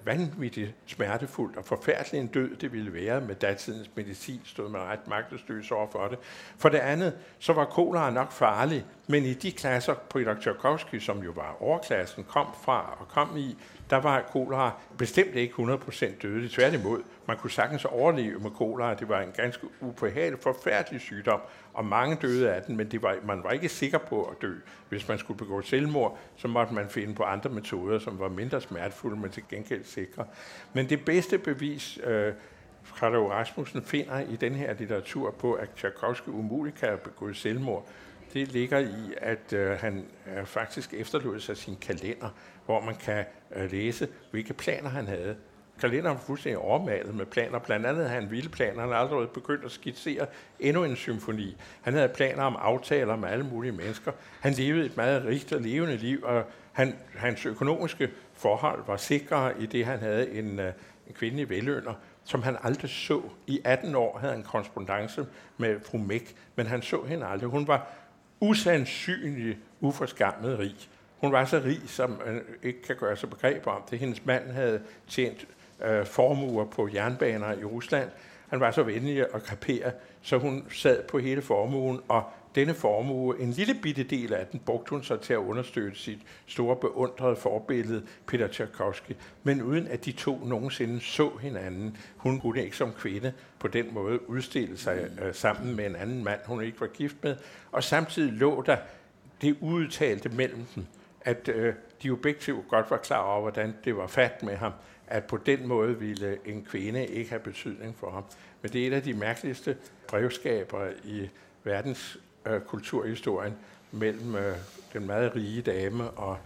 vanvittigt smertefuldt og forfærdelig en død det ville være med datidens medicin, stod man ret magtesløs over for det. For det andet, så var kolera nok farlig, men i de klasser på Tchaikovsky, som jo var overklassen, kom fra og kom i, der var kolera bestemt ikke 100% dødelig. Tværtimod, man kunne sagtens overleve med kolera. Det var en ganske ubehagelig, forfærdelig sygdom, og mange døde af den, men det var, man var ikke sikker på at dø. Hvis man skulle begå selvmord, så måtte man finde på andre metoder, som var mindre smertefulde, men til gengæld sikre. Men det bedste bevis, øh, Karlo Rasmussen finder i den her litteratur på, at Tchaikovsky umuligt kan have begået selvmord, det ligger i, at øh, han øh, faktisk efterlod sig sin kalender, hvor man kan øh, læse, hvilke planer han havde. Kalenderen var fuldstændig overmalet med planer. Blandt andet havde han vilde planer. Han havde allerede begyndt at skitsere endnu en symfoni. Han havde planer om aftaler med alle mulige mennesker. Han levede et meget rigt og levende liv, og han, hans økonomiske forhold var sikre i det, han havde en, øh, en kvindelig velønder, som han aldrig så. I 18 år havde han korrespondence med fru Mæk, men han så hende aldrig. Hun var usandsynlig uforskammet rig. Hun var så rig, som man ikke kan gøre sig begreb om det. Hendes mand havde tjent øh, formuer på jernbaner i Rusland. Han var så venlig at kapere, så hun sad på hele formuen, og denne formue, en lille bitte del af den, brugte hun så til at understøtte sit store beundrede forbillede, Peter Tchaikovsky, men uden at de to nogensinde så hinanden. Hun kunne ikke som kvinde på den måde udstille sig øh, sammen med en anden mand, hun ikke var gift med, og samtidig lå der det udtalte mellem dem, at øh, de jo begge to godt var klar over, hvordan det var fat med ham, at på den måde ville en kvinde ikke have betydning for ham. Men det er et af de mærkeligste brevskaber i verdens øh, kulturhistorien mellem øh, den meget rige dame og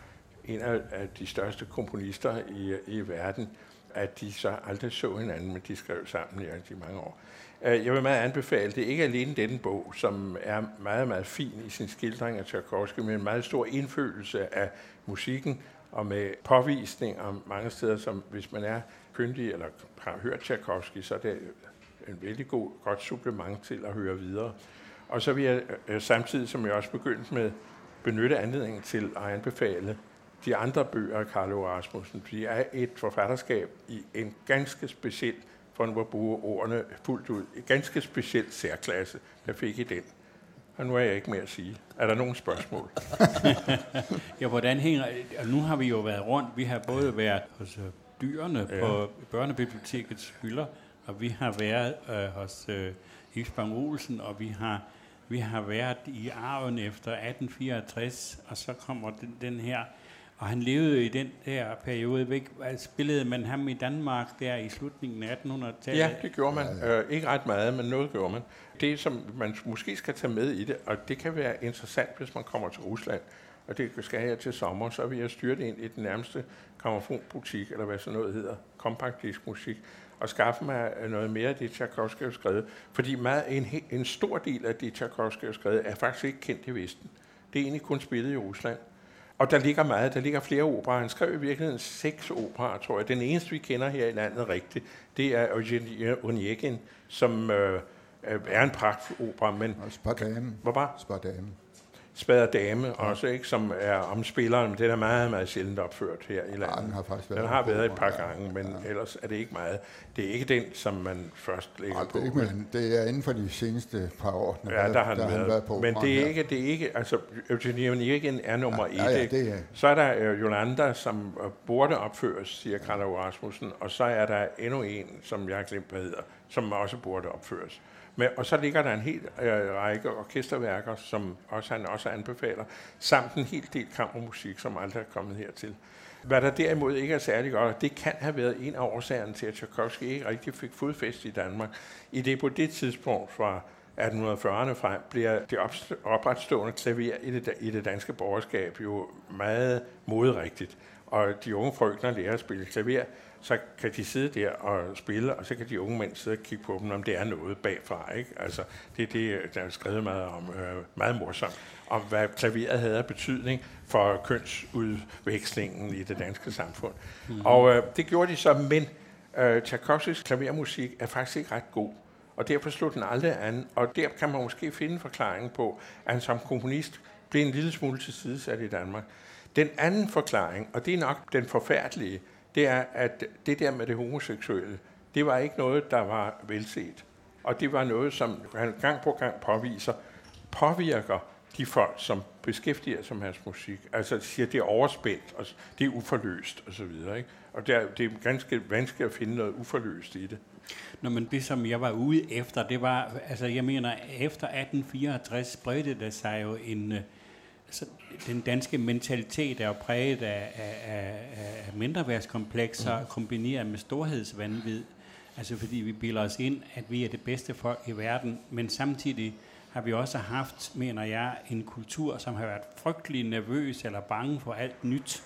en af, af de største komponister i, i verden, at de så aldrig så hinanden, men de skrev sammen i rigtig mange år. Øh, jeg vil meget anbefale det, ikke alene denne bog, som er meget, meget fin i sin skildring af Tchaikovsky, men en meget stor indfølelse af musikken, og med påvisninger mange steder, som hvis man er kyndig eller har hørt Tchaikovsky, så er det en vældig god, godt supplement til at høre videre. Og så vil jeg øh, samtidig, som jeg også begyndte med, benytte anledningen til at anbefale de andre bøger af Carlo Rasmussen. De er et forfatterskab i en ganske speciel, for nu at bruge ordene fuldt ud, en ganske speciel særklasse, der fik i den. Og nu er jeg ikke mere at sige. Er der nogle spørgsmål? ja, hvordan hænger... Og nu har vi jo været rundt. Vi har både været hos øh, dyrene ja. på børnebibliotekets hylder, og vi har været øh, hos øh, Isbang Olsen, og vi har vi har været i arven efter 1864, og så kommer den, den her. Og han levede i den der periode væk. Spillede man ham i Danmark der i slutningen af 1800-tallet? Ja, det gjorde man. Øh, ikke ret meget, men noget gjorde man. Det, som man måske skal tage med i det, og det kan være interessant, hvis man kommer til Rusland, og det skal jeg til sommer, så vil jeg styre det ind i den nærmeste gramofonbutik, eller hvad sådan noget hedder, compact disc musik, og skaffe mig noget mere af det, Tchaikovsky har skrevet. Fordi meget, en, en stor del af det, Tchaikovsky har skrevet, er faktisk ikke kendt i Vesten. Det er egentlig kun spillet i Rusland. Og der ligger meget, der ligger flere operer. Han skrev i virkeligheden seks operer, tror jeg. Den eneste, vi kender her i landet rigtigt, det er Eugenie Onegin, som øh, er en pragtopera, men... Og Spardame. Hvor bare? Spardame. Spader Dame også, ikke, som er om spilleren, men den er meget, meget sjældent opført her i landet. Ja, den har faktisk været Den har været et par gange, men ja. ellers er det ikke meget. Det er ikke den, som man først lægger ja, det er på. Ikke, men det er inden for de seneste par år, der, ja, der har der været. været på. Men det er, ikke, det er ikke, altså Eugenie Onegin er nummer ja, et. Ja, ja, det er. Så er der uh, Jolanda, som uh, burde opføres, siger Karl Rasmussen, og så er der endnu en, som jeg har glemt, hvad hedder, som også burde opføres. Men, og så ligger der en hel øh, række orkesterværker, som også han også anbefaler, samt en hel del kammermusik, som aldrig er kommet hertil. Hvad der derimod ikke er særlig godt, det kan have været en af årsagerne til, at Tchaikovsky ikke rigtig fik fodfæst i Danmark. I det på det tidspunkt fra 1840'erne frem bliver det opretstående klaver i det, i det danske borgerskab jo meget modrigtigt. Og de unge frøkner lærer at spille klaver så kan de sidde der og spille, og så kan de unge mænd sidde og kigge på dem, om det er noget bagfra. Ikke? Altså, det er det, der er skrevet meget om, øh, meget morsomt, om hvad klaveret havde af betydning for kønsudvekslingen i det danske samfund. Mm-hmm. Og øh, det gjorde de så, men øh, Tchaikovskis klavermusik er faktisk ikke ret god. Og derfor slog den aldrig an, og der kan man måske finde en forklaring på, at han som komponist blev en lille smule til sidesat i Danmark. Den anden forklaring, og det er nok den forfærdelige, det er, at det der med det homoseksuelle, det var ikke noget, der var velset. Og det var noget, som han gang på gang påviser, påvirker de folk, som beskæftiger sig med hans musik. Altså siger, det er overspændt, og det er uforløst osv. Og, og det er, det er ganske vanskeligt at finde noget uforløst i det. Nå, men det, som jeg var ude efter, det var, altså jeg mener, efter 1864 spredte der sig jo en, øh, altså, den danske mentalitet er jo præget af, af, af, af mindreværdskomplekser mm. kombineret med storhedsvandvid. Altså fordi vi bilder os ind, at vi er det bedste folk i verden, men samtidig har vi også haft, mener jeg, en kultur, som har været frygtelig nervøs eller bange for alt nyt.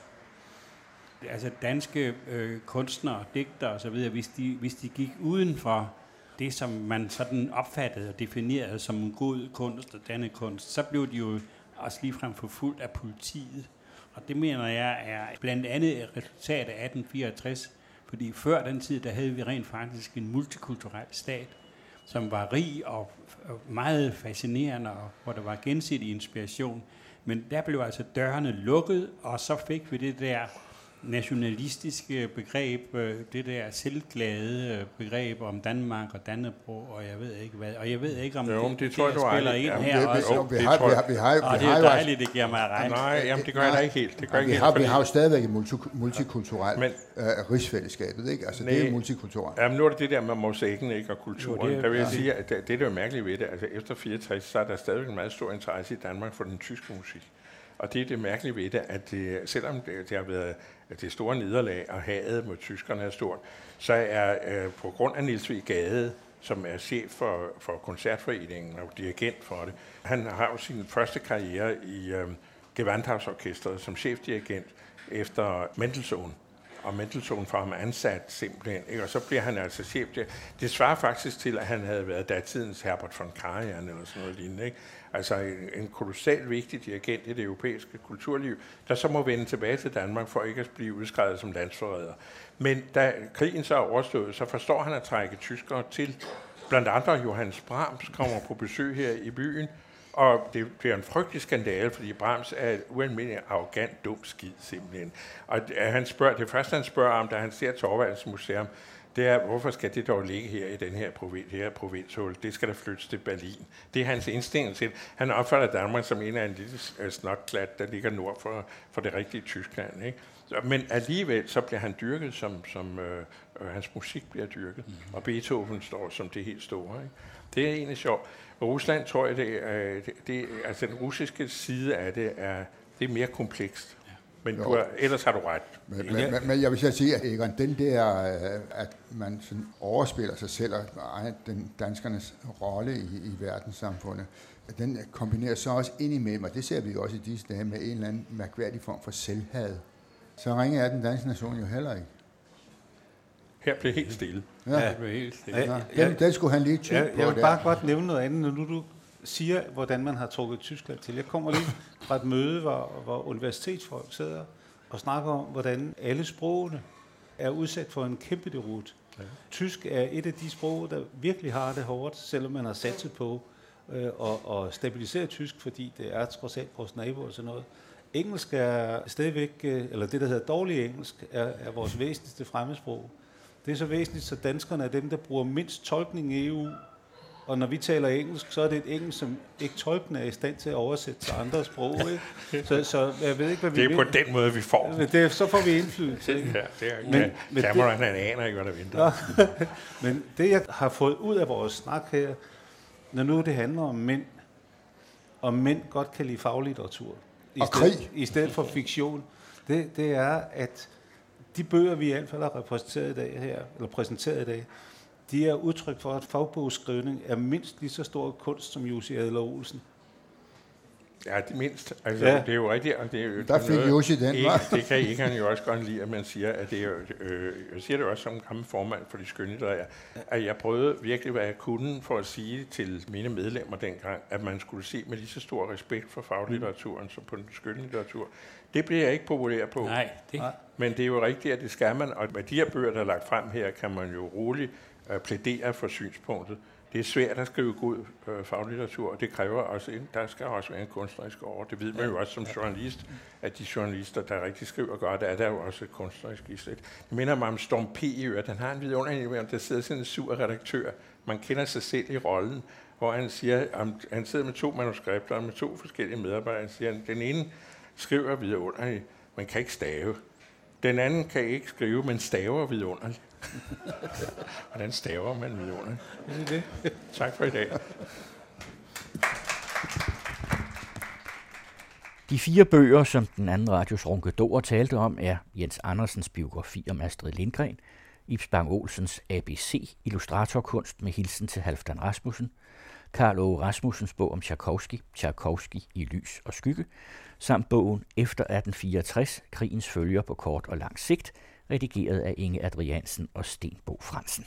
Altså danske øh, kunstnere, digtere osv., hvis de, hvis de gik uden for det, som man sådan opfattede og definerede som god kunst og denne kunst, så blev de jo også ligefrem forfulgt af politiet. Og det mener jeg er blandt andet et resultat af 1864, Fordi før den tid, der havde vi rent faktisk en multikulturel stat, som var rig og meget fascinerende, og hvor der var gensidig inspiration. Men der blev altså dørene lukket, og så fik vi det der nationalistiske begreb, øh, det der selvglade øh, begreb om Danmark og Dannebro, og jeg ved ikke hvad. Og jeg ved ikke, om jo, det, det, tror det, jeg, du spiller ind her det, også. vi, vi, har, vi, har, vi har, og vi det er jo dejligt, det giver mig ret. Nej, jamen, det gør jeg da ikke helt. Det gør jeg vi ikke har, helt, vi har jo stadigvæk et multi, multikulturelt Men- øh, rigsfællesskabet, ikke? Altså, det Nej. er jo multikulturelt. Jamen, nu er det det der med mosaikken ikke, og kulturen. Jo, det er- der vil jeg ja. sige, at det, det, der er mærkeligt ved det, altså efter 64, så er der stadigvæk en meget stor interesse i Danmark for den tyske musik. Og det er det mærkelige ved det, at det, selvom det, det har været det store nederlag, og hadet mod tyskerne er stort, så er øh, på grund af Niels V. Gade, som er chef for, for koncertforeningen og dirigent for det, han har jo sin første karriere i øh, Gewandhausorkestret som chefdirigent efter Mendelssohn og Mendelssohn får ham ansat simpelthen, ikke? og så bliver han altså chef. Det, det svarer faktisk til, at han havde været datidens Herbert von Karajan eller sådan noget lignende. Ikke? Altså en, en kolossalt vigtig dirigent i det europæiske kulturliv, der så må vende tilbage til Danmark for ikke at blive udskrevet som landsforræder. Men da krigen så er overstået, så forstår han at trække tyskere til. Blandt andre Johannes Brahms kommer på besøg her i byen, og det bliver en frygtelig skandale, fordi Brahms er et ualmindelig arrogant, dum skid simpelthen. Og han spørger, det første han spørger om, da han ser Torvalds museum, det er, hvorfor skal det dog ligge her i den her, provin, her provinshul? Det skal der flyttes til Berlin. Det er hans indstilling til. Han opfatter Danmark som en af en lille øh, snotklat, der ligger nord for, for det rigtige Tyskland. Ikke? Men alligevel så bliver han dyrket, som, som øh, øh, hans musik bliver dyrket, mm. og Beethoven står som det helt store. Ikke? Det er egentlig sjovt. Og Rusland tror jeg, det, er, det, det, altså den russiske side af det er, det er mere komplekst. Men du Jo. er, ellers har du ret. Men, men, men, men jeg vil så sige, at Egon, den der, øh, at man sådan overspiller sig selv og den danskernes rolle i, i verdenssamfundet, den kombinerer så også ind imellem, og det ser vi jo også i disse dage, med en eller anden mærkværdig form for selvhad. Så ringer er den danske nation jo heller ikke. Her bliver helt stille. Ja, Det blev helt stille. Ja, ja. Den, den skulle han lige tykke Jeg, på jeg vil der. bare godt nævne noget andet, når nu du siger, hvordan man har trukket Tyskland til. Jeg kommer lige fra et møde, hvor, hvor universitetsfolk sidder og snakker om, hvordan alle sprogene er udsat for en kæmpe derut. Ja. Tysk er et af de sprog, der virkelig har det hårdt, selvom man har satset på øh, og, og stabilisere tysk, fordi det er trods alt vores nabo og sådan noget. Engelsk er stadigvæk, øh, eller det der hedder dårlig engelsk, er, er vores væsentligste fremmedsprog. Det er så væsentligt, så danskerne er dem, der bruger mindst tolkning i EU. Og når vi taler engelsk, så er det et engelsk, som ikke tolken er i stand til at oversætte til andre sprog. Ikke? Så, så jeg ved ikke, hvad vi Det er på vil. den måde, vi får Men det. det, så får vi indflydelse. Ikke? Ja, det er, Men- men, men Cameron, han aner ikke, hvad der venter. Men det, jeg har fået ud af vores snak her, når nu det handler om mænd, og mænd godt kan lide faglitteratur, i Og stedet, krig. i stedet for fiktion, det, det er, at de bøger, vi i hvert fald har repræsenteret i dag her, eller præsenteret i dag, de er udtryk for, at fagbogsskrivning er mindst lige så stor kunst som Jussi Adler Olsen. Ja, det mindst. Altså, Ja. det er jo rigtigt. Og det er jo Der fik Jussi den, ikke? Det kan ikke han jo også godt lide, at man siger, at det er jo, øh, jeg siger det også som gammel formand for de skønlitterære, at jeg prøvede virkelig, hvad jeg kunne for at sige til mine medlemmer dengang, at man skulle se med lige så stor respekt for faglitteraturen som på den skønlitteratur. Det bliver jeg ikke populær på. Nej, det. Men det er jo rigtigt, at det skal man, og med de her bøger, der er lagt frem her, kan man jo roligt øh, plædere for synspunktet. Det er svært at skrive god øh, faglitteratur, og det kræver også, en, der skal også være en kunstnerisk over. Det ved man jo også som journalist, at de journalister, der rigtig skriver godt, er der jo også et kunstnerisk i Det minder mig om Storm P. i øvrigt. Den har en vidunderlig, om der sidder sådan en sur redaktør. Man kender sig selv i rollen, hvor han siger, om, han sidder med to manuskripter med to forskellige medarbejdere. Han siger, den ene skriver vidunderligt, man kan ikke stave. Den anden kan ikke skrive, men staver vidunderligt. Hvordan staver man vidunderligt? Er det det? Tak for i dag. De fire bøger, som den anden radios Ronkedor talte om, er Jens Andersens biografi om Astrid Lindgren, Ibs Bang Olsens ABC, illustratorkunst med hilsen til Halfdan Rasmussen, Karl Åge Rasmussens bog om Tchaikovsky, Tchaikovsky i lys og skygge, samt bogen Efter 1864, krigens følger på kort og lang sigt, redigeret af Inge Adriansen og Stenbo Fransen.